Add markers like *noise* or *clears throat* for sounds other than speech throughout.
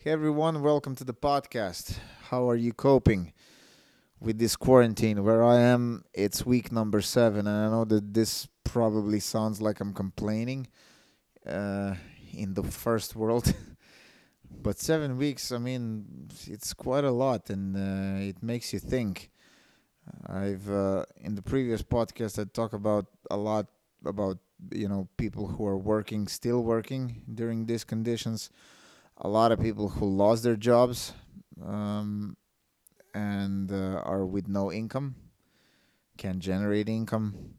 Hey everyone, welcome to the podcast. How are you coping with this quarantine? Where I am, it's week number seven, and I know that this probably sounds like I'm complaining uh, in the first world. *laughs* but seven weeks, I mean, it's quite a lot, and uh, it makes you think. I've uh, in the previous podcast I talked about a lot about you know people who are working, still working during these conditions a lot of people who lost their jobs um, and uh, are with no income, can generate income,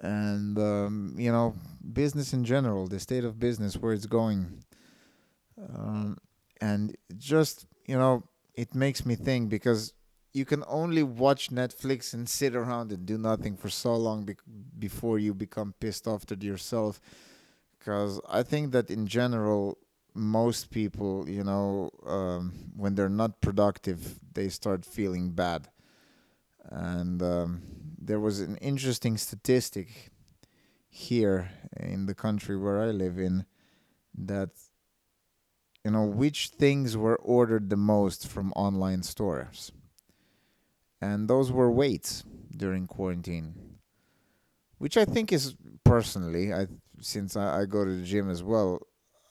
and um, you know business in general, the state of business, where it's going, um, and just you know it makes me think because you can only watch Netflix and sit around and do nothing for so long be- before you become pissed off at yourself. Because I think that in general, most people, you know, um, when they're not productive, they start feeling bad. And um, there was an interesting statistic here in the country where I live in that, you know, which things were ordered the most from online stores. And those were weights during quarantine, which I think is personally, I since I, I go to the gym as well,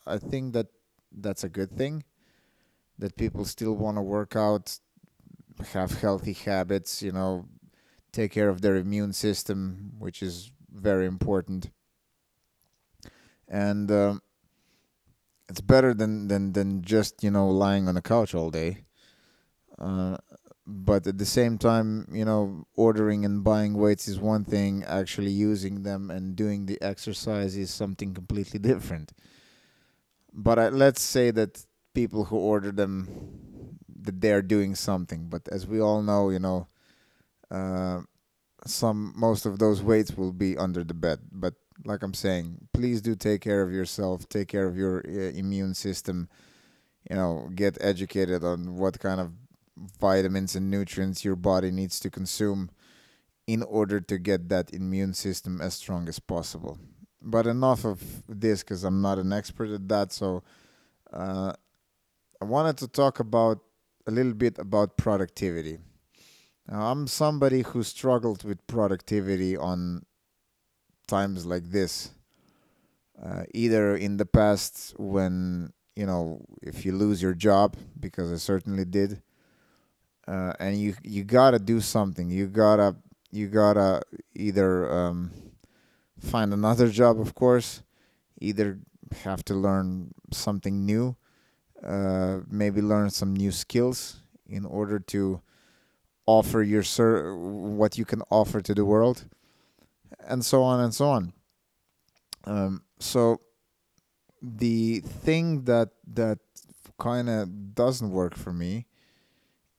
I think that that's a good thing. That people still want to work out, have healthy habits, you know, take care of their immune system, which is very important. And um, it's better than, than, than just, you know, lying on the couch all day. Uh, but at the same time, you know, ordering and buying weights is one thing, actually using them and doing the exercise is something completely different but uh, let's say that people who order them that they're doing something. But as we all know you know uh, some most of those weights will be under the bed. But like i'm saying please do take care of yourself take care of your uh, immune system you know get educated on what kind of vitamins and nutrients your body needs to consume in order to get that immune system as strong as possible but enough of this because I'm not an expert at that. So uh, I wanted to talk about a little bit about productivity. Now, I'm somebody who struggled with productivity on times like this. Uh, either in the past when you know if you lose your job because I certainly did, uh, and you you gotta do something. You gotta you gotta either um, find another job, of course. Either have to learn something new, uh, maybe learn some new skills in order to offer your ser- what you can offer to the world, and so on and so on. Um, so the thing that that kind of doesn't work for me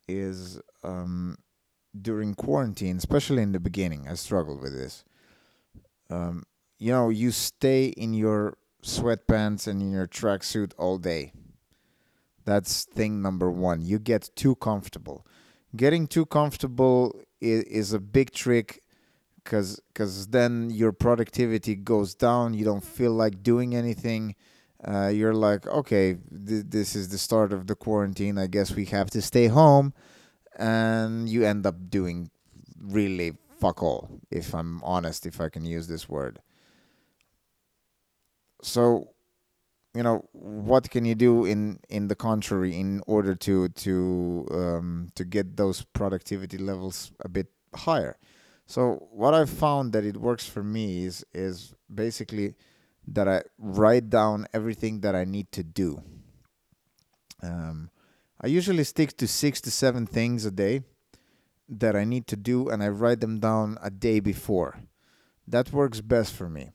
is um, during quarantine, especially in the beginning. I struggled with this um, you know, you stay in your sweatpants and in your tracksuit all day. That's thing number one. You get too comfortable. Getting too comfortable is, is a big trick because cause then your productivity goes down. You don't feel like doing anything. Uh, you're like, okay, th- this is the start of the quarantine. I guess we have to stay home. And you end up doing really fuck all, if I'm honest, if I can use this word. So, you know, what can you do in in the contrary in order to to um, to get those productivity levels a bit higher? So, what I've found that it works for me is is basically that I write down everything that I need to do. Um, I usually stick to six to seven things a day that I need to do and I write them down a day before. That works best for me.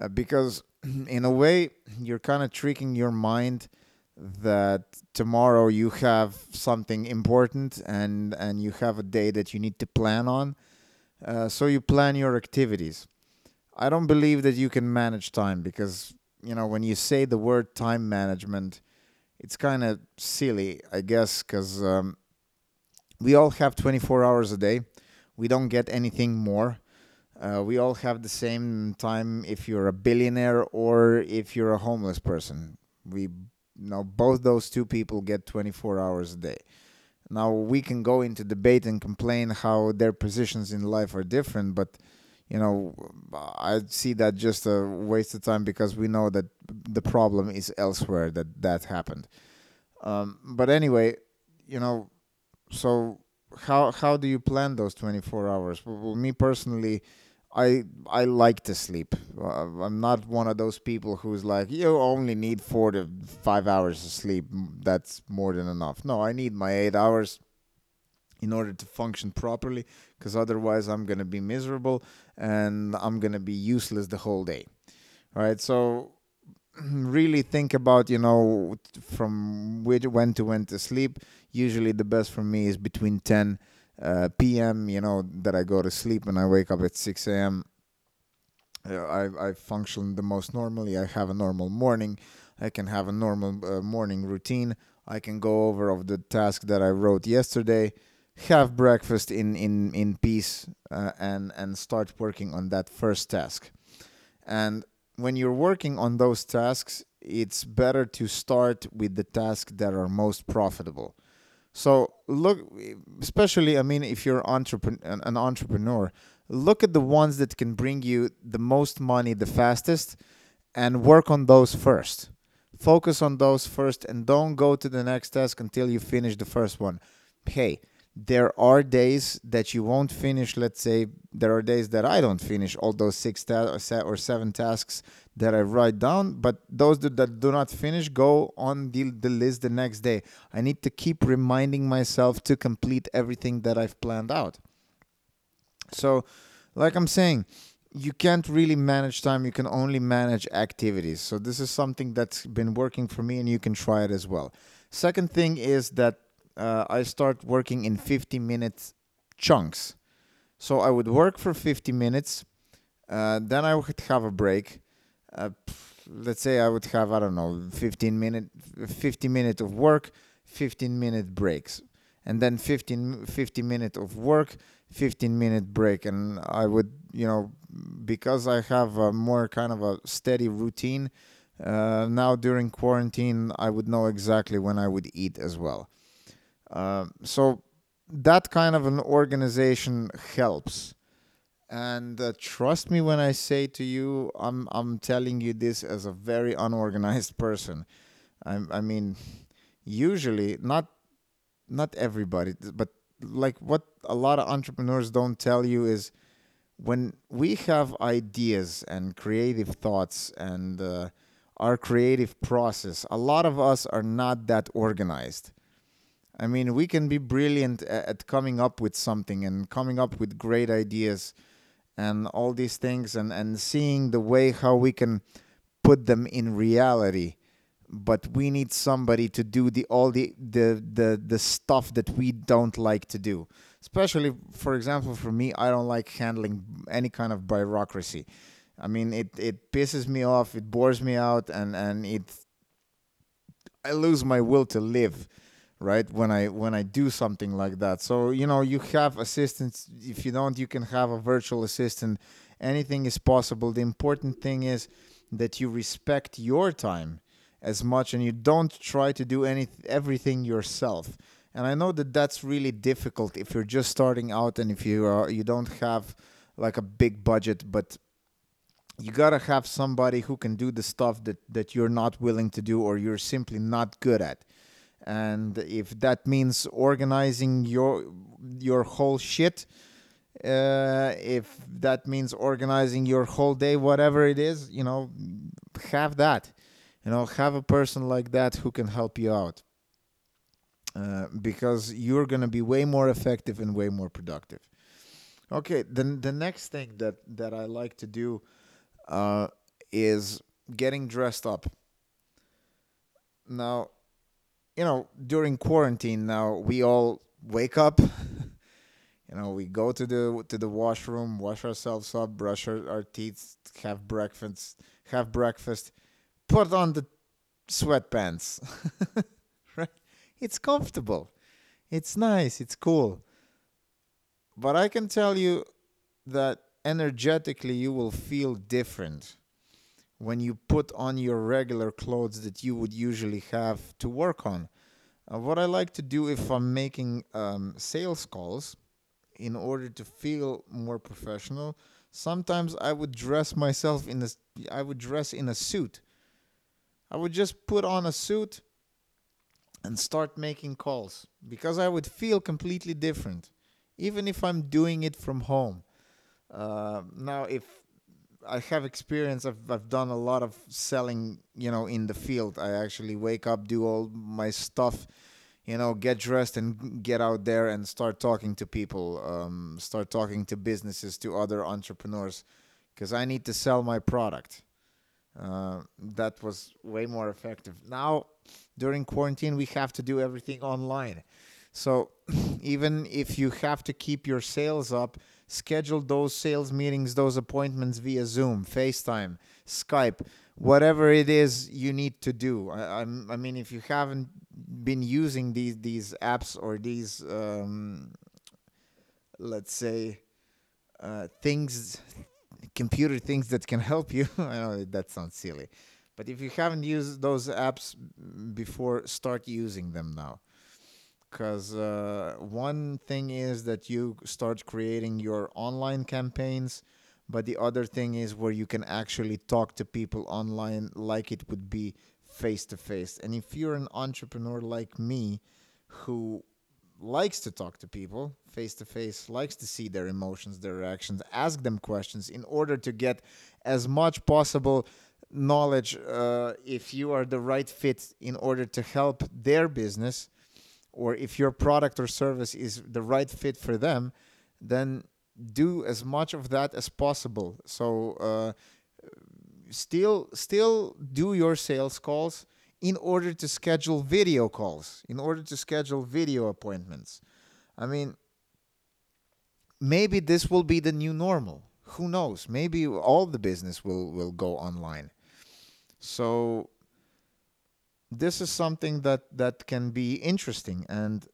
Uh, because *clears throat* in a way you're kind of tricking your mind that tomorrow you have something important and and you have a day that you need to plan on uh, so you plan your activities i don't believe that you can manage time because you know when you say the word time management it's kind of silly i guess because um, we all have 24 hours a day. We don't get anything more. Uh, we all have the same time if you're a billionaire or if you're a homeless person. We now both those two people get 24 hours a day. Now we can go into debate and complain how their positions in life are different, but you know, I see that just a waste of time because we know that the problem is elsewhere that that happened. Um, but anyway, you know, so how how do you plan those 24 hours? Well, me personally, I I like to sleep. Uh, I'm not one of those people who's like you only need four to five hours of sleep. That's more than enough. No, I need my eight hours in order to function properly because otherwise I'm going to be miserable and I'm going to be useless the whole day. All right? So *clears throat* really think about, you know, from which, when to when to sleep. Usually the best for me is between 10 uh, p.m., you know, that I go to sleep and I wake up at 6 a.m. I, I function the most normally. I have a normal morning. I can have a normal uh, morning routine. I can go over of the task that I wrote yesterday have breakfast in in in peace uh, and and start working on that first task and when you're working on those tasks it's better to start with the tasks that are most profitable so look especially i mean if you're entrepreneur, an entrepreneur look at the ones that can bring you the most money the fastest and work on those first. Focus on those first and don't go to the next task until you finish the first one. Hey there are days that you won't finish let's say there are days that i don't finish all those six ta- or seven tasks that i write down but those that, do not finish go on the, the list the next day. I need to keep reminding myself to complete everything that i've planned out. So like i'm saying you can't really manage time you can only manage activities. So this is something that's been working for me and you can try it as well. Second thing is that uh, I start working in 50 minute chunks. So I would work for 50 minutes, uh, then I would have a break. Uh, let's say I would have I don't know 15 minute 50 minute of work, 15 minute breaks, and then 15 50 minute of work, 15 minute break, and I would you know because I have a more kind of a steady routine. Uh, now during quarantine, I would know exactly when I would eat as well. Um, so that kind of an organization helps. And uh, trust me when I say to you, I'm I'm telling you this as a very unorganized *laughs* person. I, I mean, usually not not everybody, but like what a lot of entrepreneurs don't tell you is when we have ideas and creative thoughts and uh, our creative process, a lot of us are not that organized. I mean, we can be brilliant at coming up with something and coming up with great ideas and all these things and, and seeing the way how we can put them in reality. But we need somebody to do the all the, the the the stuff that we don't like to do. Especially, for example, for me, I don't like handling any kind of bureaucracy. I mean, it it pisses me off, it bores me out, and and it I lose my will to live right? When i when i do something like that. So you know you have assistants. If you don't you can have a virtual assistant. Anything is possible. The important thing is that you respect your time as much and you don't try to do any everything yourself. And i know that that's really difficult if you're just starting out and if you are you don't have like a big budget but you gotta have somebody who can do the stuff that that you're not willing to do or you're simply not good at and if that means organizing your your whole shit uh, if that means organizing your whole day whatever it is you know have that. You know have a person like that who can help you out. Uh, because you're going to be way more effective and way more productive. Okay then the next thing that that i like to do uh, is getting dressed up. Now you know, during quarantine now, we all wake up. *laughs* you know, we go to the to the washroom, wash ourselves up, brush our, our teeth, have breakfast, have breakfast, put on the sweatpants. *laughs* right? It's comfortable. It's nice, it's cool. But I can tell you that energetically you will feel different when you put on your regular clothes that you would usually have to work on. Uh, what I like to do if I'm making um, sales calls, in order to feel more professional, sometimes I would dress myself in a, I would dress in a suit. I would just put on a suit and start making calls because I would feel completely different, even if I'm doing it from home. Uh, now, if I have experience, I've, I've done a lot of selling, you know, in the field. I actually wake up, do all my stuff, you know, get dressed and get out there and start talking to people, um, start talking to businesses, to other entrepreneurs, because I need to sell my product. Uh, that was way more effective. Now, during quarantine, we have to do everything online. So, *clears throat* even if you have to keep your sales up, schedule those sales meetings, those appointments via Zoom, FaceTime, Skype, whatever it is you need to do. I, I mean, if you haven't been using these these apps or these, um, let's say, uh, things computer things that can help you. *laughs* I know that sounds silly, but if you haven't used those apps before, start using them now. Because uh, one thing is that you start creating your online campaigns, but the other thing is where you can actually talk to people online like it would be face to face. And if you're an entrepreneur like me who likes to talk to people face to face, likes to see their emotions, their reactions, ask them questions in order to get as much possible knowledge uh, if you are the right fit in order to help their business or if your product or service is the right fit for them, then do as much of that as possible. So uh, still still do your sales calls in order to schedule video calls, in order to schedule video appointments. I mean, maybe this will be the new normal. Who knows? Maybe all the business will, will go online. So this is something that, that can be interesting. And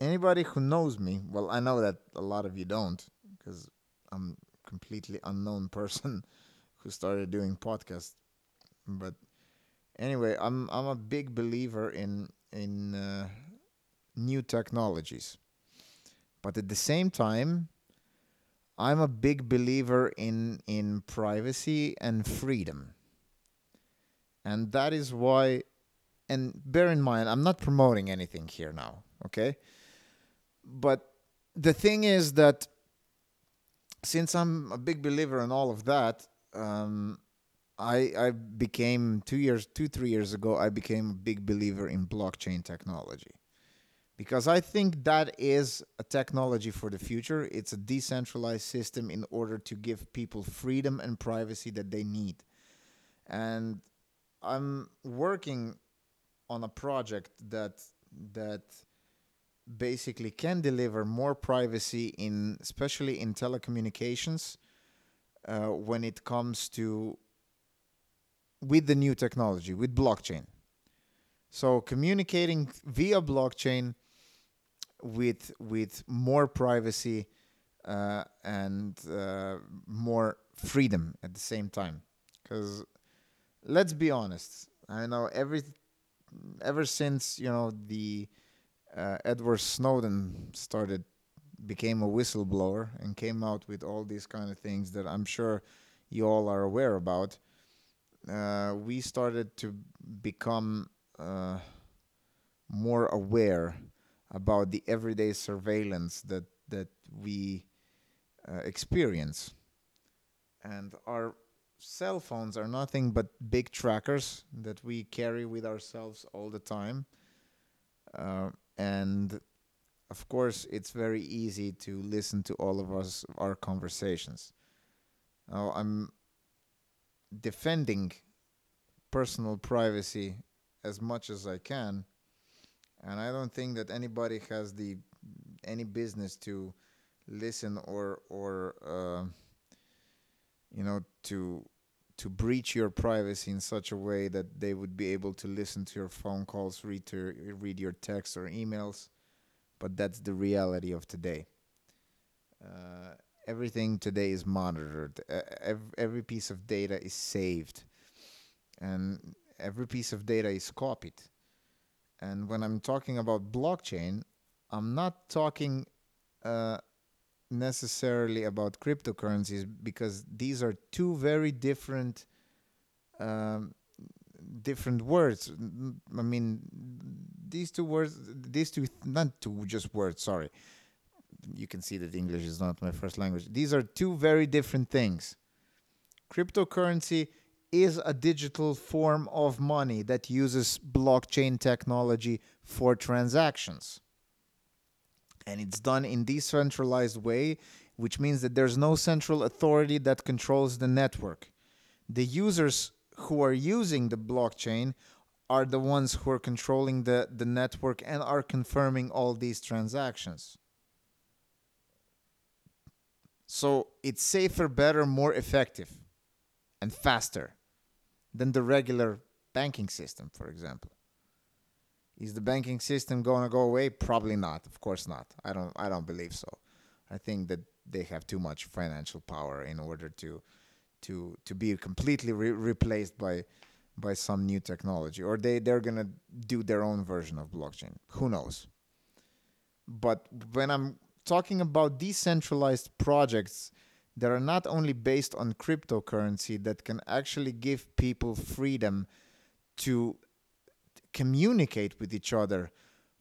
anybody who knows me, well, I know that a lot of you don't, because I'm a completely unknown *laughs* person who started doing podcasts. But anyway, I'm I'm a big believer in in uh, new technologies, but at the same time, I'm a big believer in in privacy and freedom, and that is why. And bear in mind, I'm not promoting anything here now, okay? But the thing is that since I'm a big believer in all of that, um, I I became two years two three years ago I became a big believer in blockchain technology because I think that is a technology for the future. It's a decentralized system in order to give people freedom and privacy that they need. And I'm working on a project that that basically can deliver more privacy in especially in telecommunications uh, when it comes to with the new technology, with blockchain. So communicating via blockchain with with more privacy uh, and uh, more freedom at the same time. Because let's be honest, I know every ever since you know the uh, Edward Snowden started became a whistleblower and came out with all these kind of things that I'm sure you all are aware about uh, we started to become uh, more aware about the everyday surveillance that that we uh, experience, and our cell phones are nothing but big trackers that we carry with ourselves all the time, uh, and of course, it's very easy to listen to all of us our conversations. Now, I'm defending personal privacy as much as I can. And I don't think that anybody has the any business to listen or or uh, you know to to breach your privacy in such a way that they would be able to listen to your phone calls, read to read your texts or emails. But that's the reality of today. Uh, everything today is monitored. Uh, every, every piece of data is saved, and every piece of data is copied. And when I'm talking about blockchain, I'm not talking uh, necessarily about cryptocurrencies because these are two very different um, different words. I mean, these two words, these two, not two just words. Sorry, you can see that English is not my first language. These are two very different things. Cryptocurrency is a digital form of money that uses blockchain technology for transactions. And it's done in decentralized way, which means that there's no central authority that controls the network. The users who are using the blockchain are the ones who are controlling the, the network and are confirming all these transactions. So it's safer, better, more effective, and faster than the regular banking system, for example. Is the banking system going to go away? Probably not. Of course not. I don't. I don't believe so. I think that they have too much financial power in order to to to be completely re- replaced by by some new technology, or they they're gonna do their own version of blockchain. Who knows? But when I'm talking about decentralized projects that are not only based on cryptocurrency that can actually give people freedom to communicate with each other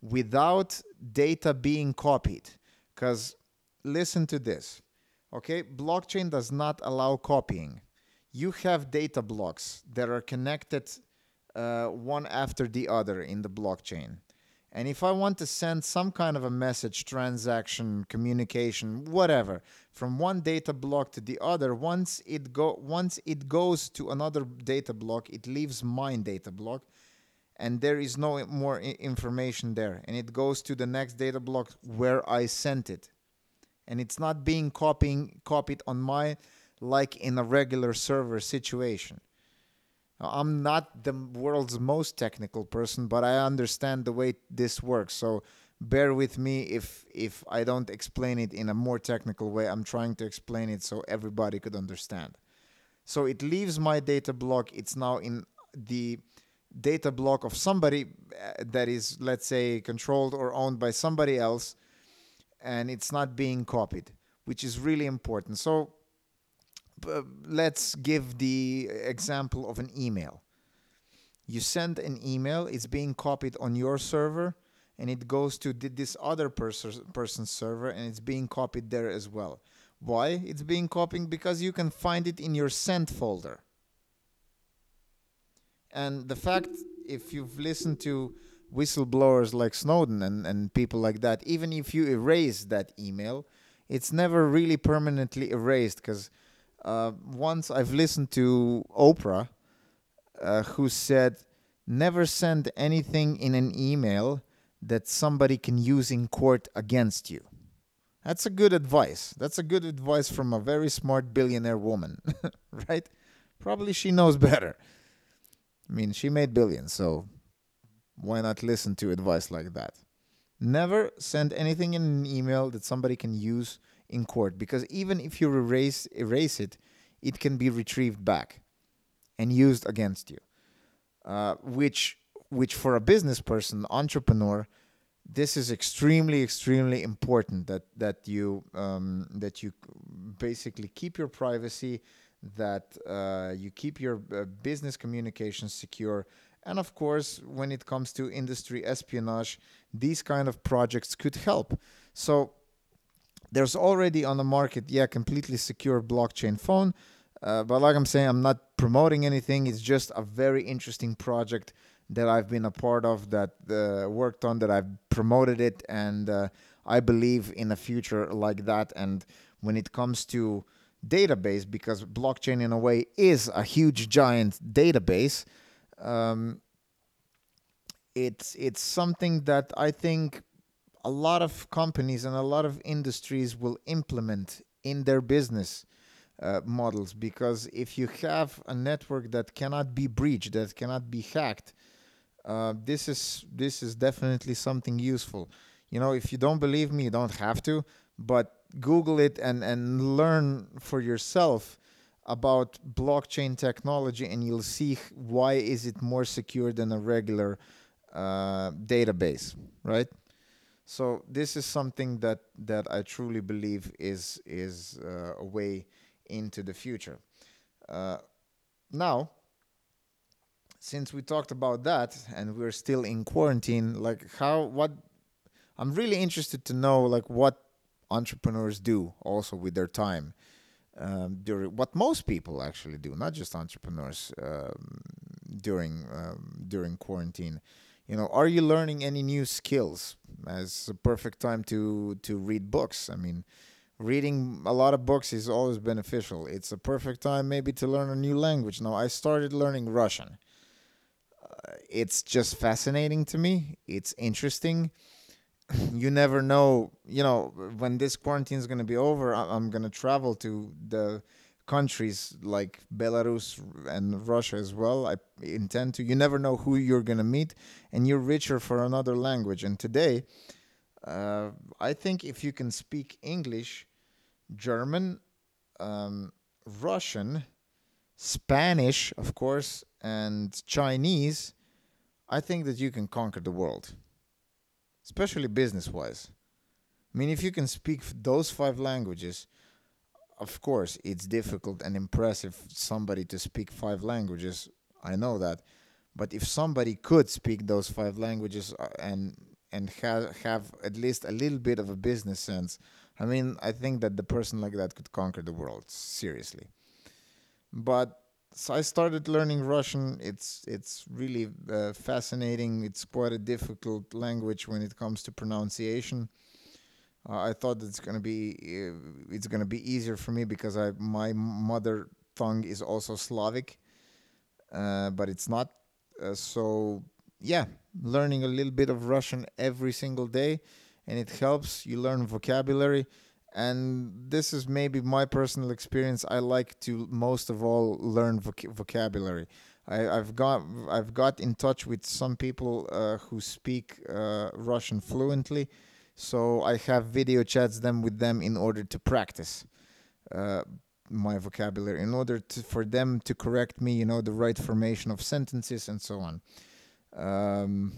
without data being copied. Because listen to this okay? Blockchain does not allow copying. You have data blocks that are connected uh, one after the other in the blockchain. And if I want to send some kind of a message, transaction, communication, whatever, from one data block to the other, once it go once it goes to another data block, it leaves my data block, and there is no more information there, and it goes to the next data block where I sent it, and it's not being copying copied on my like in a regular server situation. I'm not the world's most technical person, but I understand the way this works. So bear with me if if I don't explain it in a more technical way. I'm trying to explain it so everybody could understand. So it leaves my data block. It's now in the data block of somebody uh, that is, let's say, controlled or owned by somebody else, and it's not being copied, which is really important. So let's give the example of an email. You send an email, it's being copied on your server, and it goes to this other pers- person's server, and it's being copied there as well. Why? It's being copied because you can find it in your sent folder. And the fact, if you've listened to whistleblowers like Snowden and, and people like that, even if you erase that email, it's never really permanently erased because uh, once I've listened to Oprah, uh, who said, "Never send anything in an email that somebody can use in court against you." That's a good advice. That's a good advice from a very smart billionaire woman, *laughs* right? Probably she knows better. I mean, she made billions, so why not listen to advice like that? Never send anything in an email that somebody can use in court because even if you erase erase it, it can be retrieved back and used against you. Uh, which which for a business person, entrepreneur, this is extremely extremely important that that you um, that you basically keep your privacy, that uh, you keep your uh, business communications secure. And of course, when it comes to industry espionage, these kind of projects could help. So there's already on the market, yeah, completely secure blockchain phone. Uh, but like I'm saying, I'm not promoting anything. It's just a very interesting project that I've been a part of, that uh, worked on, that I've promoted it, and uh, I believe in a future like that. And when it comes to database, because blockchain in a way is a huge giant database, um, it's it's something that I think a lot of companies and a lot of industries will implement in their business uh, models because if you have a network that cannot be breached that cannot be hacked uh, this is this is definitely something useful. You know if you don't believe me you don't have to but Google it and and learn for yourself about blockchain technology, and you'll see why is it more secure than a regular uh, database, right? So this is something that that I truly believe is is uh, a way into the future. Uh, now, since we talked about that and we're still in quarantine, like how what I'm really interested to know like what entrepreneurs do also with their time um, during what most people actually do, not just entrepreneurs um, during um, during quarantine. You know, are you learning any new skills? As a perfect time to to read books. I mean, reading a lot of books is always beneficial. It's a perfect time maybe to learn a new language. Now, I started learning Russian. Uh, it's just fascinating to me. It's interesting. *laughs* you never know, you know, when this quarantine is going to be over, I'm going to travel to the countries like Belarus and Russia as well. I intend to. You never know who you're going to meet, and you're richer for another language. And today, uh, I think if you can speak English, German, um, Russian, Spanish, of course, and Chinese, I think that you can conquer the world, especially business wise. I mean, if you can speak those five languages, of course, it's difficult and impressive somebody to speak five languages. I know that. But if somebody could speak those five languages uh, and and have have at least a little bit of a business sense, I mean, I think that the person like that could conquer the world seriously. But so I started learning Russian. It's it's really uh, fascinating. It's quite a difficult language when it comes to pronunciation. Uh, I thought it's gonna be uh, it's gonna be easier for me because I my mother tongue is also Slavic, uh, but it's not. Uh, so yeah, learning a little bit of Russian every single day and it helps you learn vocabulary and this is maybe my personal experience. I like to most of all learn voc- vocabulary. I, have got i've got in touch with some people uh, who speak uh, russian fluently. So i have video chats them with them in order to practice uh, my vocabulary in order to, for them to correct me you know the right formation of sentences and so on. Um,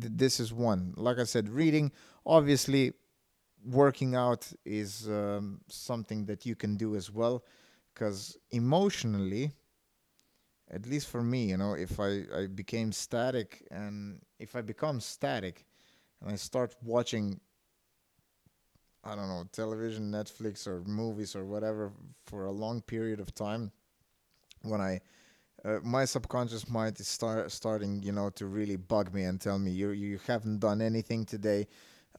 th- this is one. Like i said reading obviously working out is um, something that you can do as well because emotionally at least for me you know if I, I became static and if i become static and i start watching i don't know television netflix or movies or whatever for a long period of time when i uh, my subconscious mind is start starting you know to really bug me and tell me you you haven't done anything today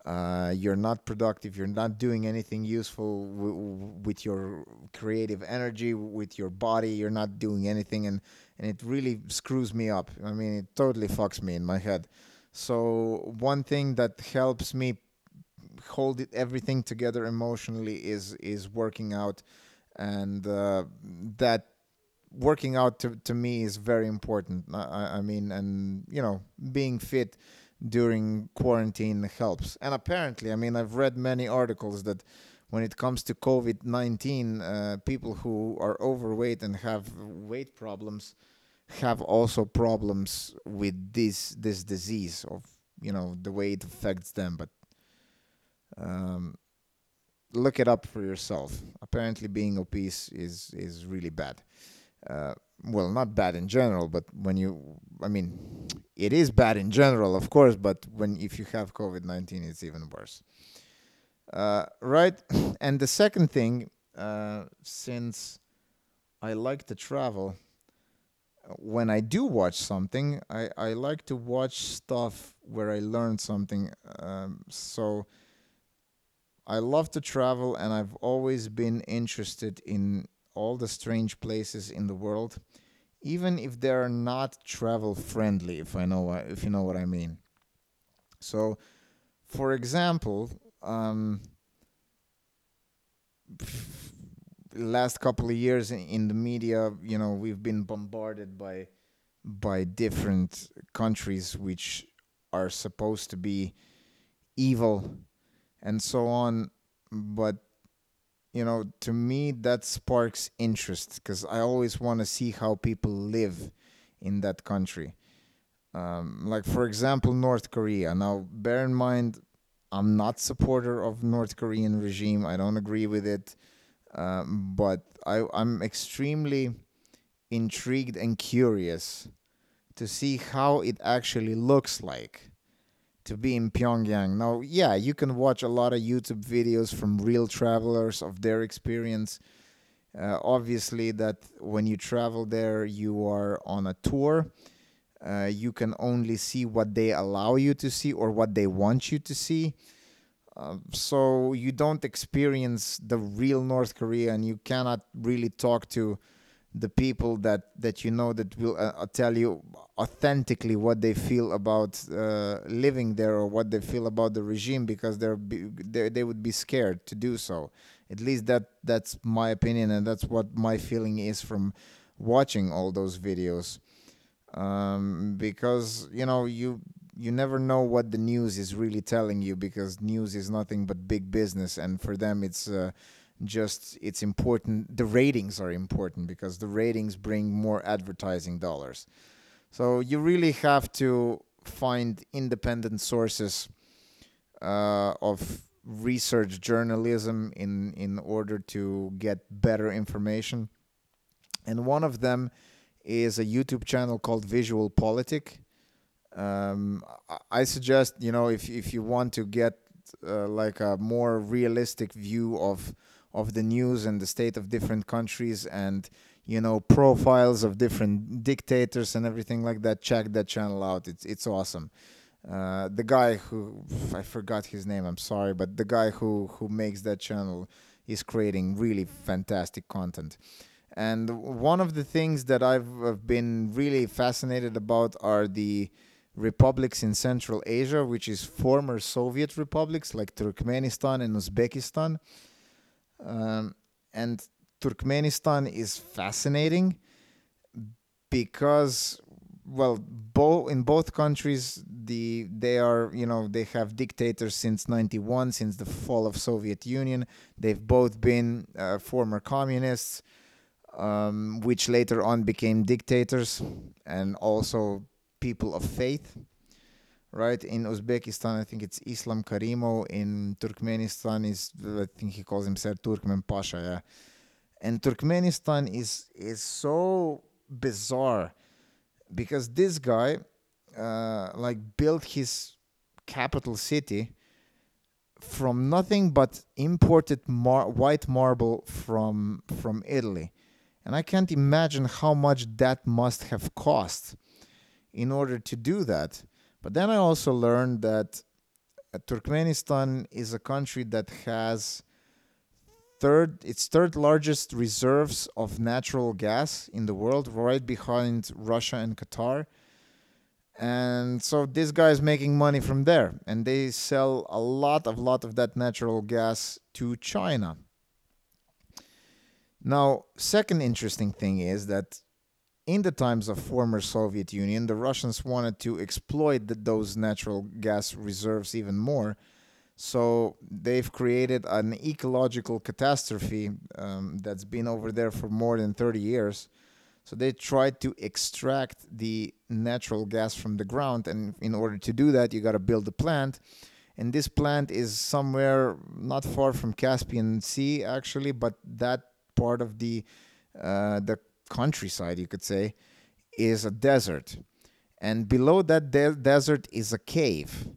uh, you're not productive. You're not doing anything useful w- with your creative energy with your body. You're not doing anything and and it really screws me up. I mean it totally fucks me in my head. So one thing that helps me hold it, everything together emotionally is is working out. And uh, that working out to, to me is very important. I, I mean and you know being fit during quarantine helps. And apparently, I mean, I've read many articles that when it comes to COVID 19, uh, people who are overweight and have weight problems have also problems with this this disease of you know the way it affects them. But um, look it up for yourself. Apparently being obese is is really bad. Uh, well, not bad in general, but when you, I mean, it is bad in general, of course, but when if you have COVID nineteen, it's even worse. Uh, right, *laughs* and the second thing, uh, since I like to travel, when I do watch something, I I like to watch stuff where I learn something. Um, so. I love to travel, and I've always been interested in all the strange places in the world, even if they are not travel friendly. If I know if you know what I mean. So, for example, um, last couple of years in, in the media, you know, we've been bombarded by by different countries which are supposed to be evil and so on but you know, to me that sparks interest because I always want to see how people live in that country. Um, like for example, North Korea. Now, bear in mind, I'm not supporter of North Korean regime. I don't agree with it, um, but I, I'm extremely intrigued and curious to see how it actually looks like to be in Pyongyang. Now, yeah, you can watch a lot of YouTube videos from real travelers of their experience. Uh, obviously, that when you travel there, you are on a tour. Uh, you can only see what they allow you to see or what they want you to see. Uh, so you don't experience the real North Korea, and you cannot really talk to the people that that you know that will uh, uh, tell you authentically what they feel about uh, living there or what they feel about the regime because they're, they they would be scared to do so. At least that that's my opinion and that's what my feeling is from watching all those videos. Um, because you know you you never know what the news is really telling you because news is nothing but big business and for them it's uh, just it's important the ratings are important because the ratings bring more advertising dollars. So you really have to find independent sources uh, of research journalism in in order to get better information. And one of them is a youtube channel called VisualPolitik. Um, i suggest you know if if you want to get uh, like a more realistic view of of the news and the state of different countries and you know profiles of different dictators and everything like that check that channel out. It's it's awesome. Uh, the guy who I forgot his name I'm sorry but the guy who who makes that channel is creating really fantastic content. And one of the things that I've been really fascinated about are the republics in Central Asia which is former Soviet republics like Turkmenistan and Uzbekistan um, and Turkmenistan is fascinating because well both in both countries the they are you know they have dictators since 91 since the fall of soviet union. They've both been uh, former communists um, which later on became dictators and also people of faith right? In Uzbekistan, I think it's Islam Karimov. In Turkmenistan, is I think he calls himself Turkmenbashi. Yeah, and Turkmenistan is is so bizarre because this guy, uh, like, built his capital city from nothing but imported mar- white marble from from Italy, and I can't imagine how much that must have cost in order to do that but then I also learned that uh, Turkmenistan is a country that has third its third largest reserves of natural gas in the world, right behind Russia and Qatar. And so this guy is making money from there, and they sell a lot of lot of that natural gas to China. Now, second interesting thing is that in the times of former Soviet Union, the Russians wanted to exploit the, those natural gas reserves even more. So they've created an ecological catastrophe um, that's been over there for more than 30 years. So they tried to extract the natural gas from the ground, and in order to do that, you got to build a plant. And this plant is somewhere not far from Caspian Sea, actually, but that part of the uh, the countryside, you could say, is a desert. And below that de- desert is a cave.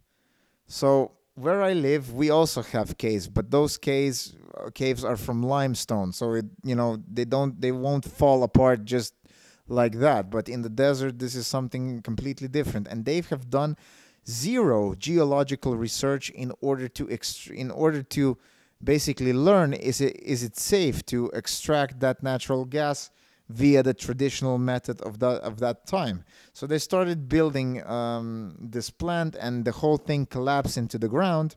So where I live, we also have caves, but those caves uh, caves are from limestone, so it you know they don't they won't fall apart just like that. But in the desert, this is something completely different, and they have done zero geological research in order to ext- in order to basically learn is it is it safe to extract that natural gas via the traditional method of that of that time. So they started building um, this plant, and the whole thing collapsed into the ground.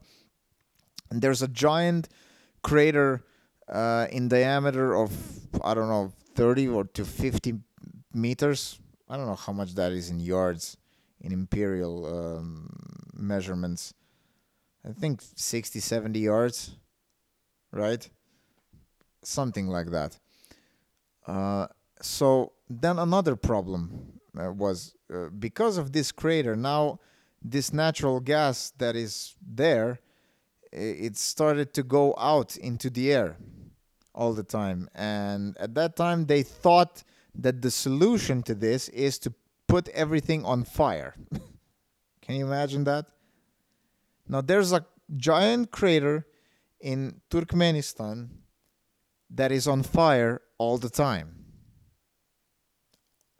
And there's a giant crater uh, in diameter of I don't know 30 or to 50 meters. I don't know how much that is in yards in imperial um, measurements. I think 60, 70 yards. right? Something like that. Uh, so then another problem uh, was uh, because of this crater. Now, this natural gas that is there, it started to go out into the air all the time. And at that time, they thought that the solution to this is to put everything on fire. *laughs* Can you imagine that? Now, there's a giant crater in Turkmenistan that is on fire all the time.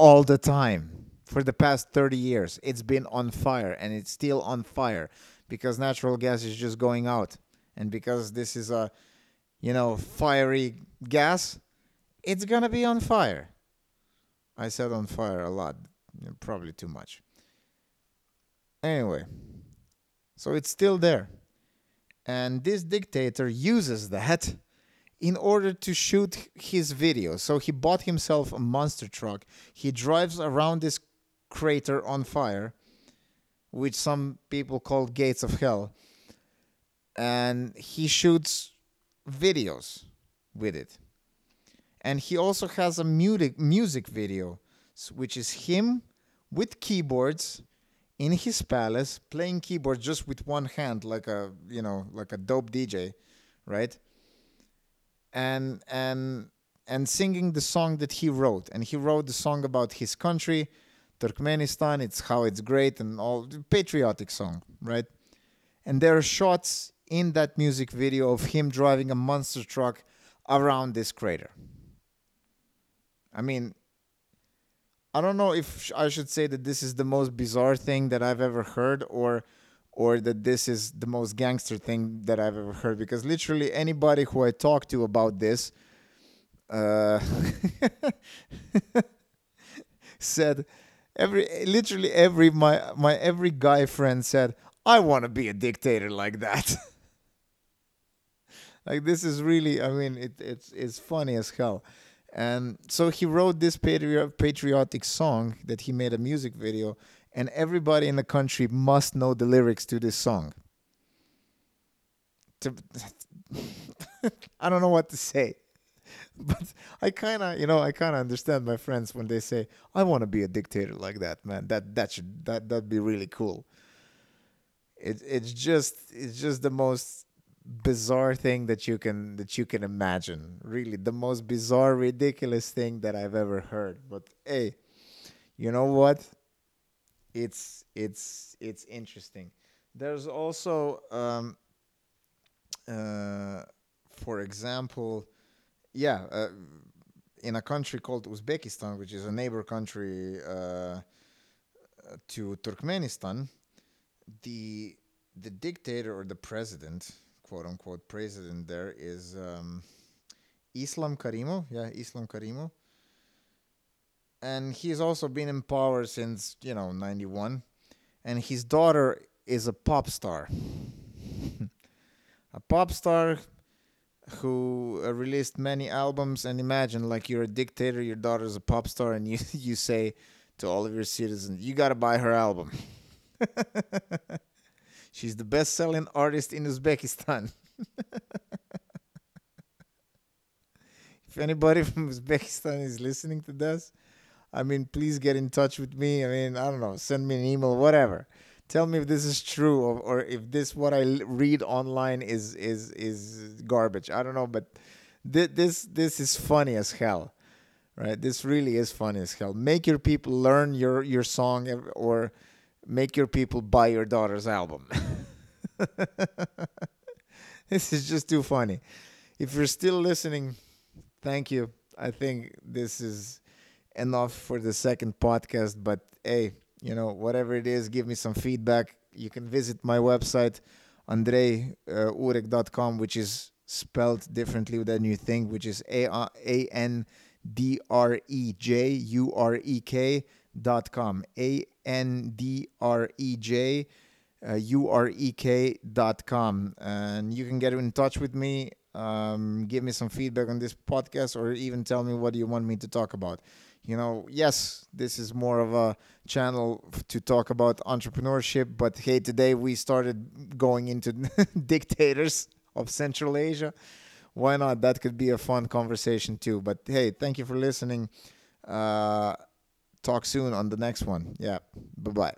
All the time. For the past 30 years, it's been on fire and it's still on fire because natural gas is just going out. And because this is a, you know, fiery gas, it's going to be on fire. I said on fire a lot, probably too much. Anyway, so it's still there. And this dictator uses that in order to shoot his video. So he bought himself a monster truck. He drives around this crater on fire, which some people call gates of hell. And he shoots videos with it. And he also has a music music video, which is him with keyboards in his palace playing keyboard just with one hand like a you know like a dope DJ right and and and singing the song that he wrote. And he wrote the song about his country Turkmenistan it's how it's great and all patriotic song right? And there are shots in that music video of him driving a monster truck around this crater. I mean I don't know if I should say that this is the most bizarre thing that I've ever heard or or that this is the most gangster thing that I've ever heard because literally anybody who I talk to about this uh, *laughs* said every literally every my my every guy friend said I want to be a dictator like that. *laughs* like this is really I mean it it's it's funny as hell. And so he wrote this patri- patriotic song that he made a music video, and everybody in the country must know the lyrics to this song. *laughs* I don't know what to say, *laughs* but I kind of, you know, I kind of understand my friends when they say, "I want to be a dictator like that, man. That that should that that'd be really cool." It it's just it's just the most bizarre thing that you can that you can imagine. Really, the most bizarre, ridiculous thing that I've ever heard. But hey, you know what? It's it's it's interesting. There's also, um, uh, for example, yeah, uh, in a country called Uzbekistan, which is a neighbor country uh, to Turkmenistan, the the dictator or the president quote unquote president there is um, Islam Karimov. Yeah, Islam Karimov. And he's also been in power since, you know, 91. And his daughter is a pop star. *laughs* a pop star who uh, released many albums. And imagine, like, you're a dictator, your daughter's a pop star, and *laughs* you, you say to all of your citizens, you got to buy her album. *laughs* She's the best selling artist in Uzbekistan. if anybody from Uzbekistan is listening to this, I mean, please get in touch with me. I mean, I don't know, send me an email, whatever. Tell me if this is true or, or if this what I read online is is is garbage. I don't know, but th- this this is funny as hell, right? This really is funny as hell. Make your people learn your your song or make your people buy your daughter's album. *laughs* this is just too funny. If you're still listening, thank you. I think this is enough for the second podcast. But hey, you know, whatever it is, give me some feedback. You can visit my website, andrejurek.com, which is spelled differently than you think, which is A N D R E J U R E K dot com. A N D R E J uh, U R E K dot com. And you can get in touch with me, um, give me some feedback on this podcast, or even tell me what you want me to talk about. You know, yes, this is more of a channel to talk about entrepreneurship, but hey, today we started going into *laughs* dictators of Central Asia why not? That could be a fun conversation too. But hey, thank you for listening. Uh, talk soon on the next one. Yeah. Bye bye.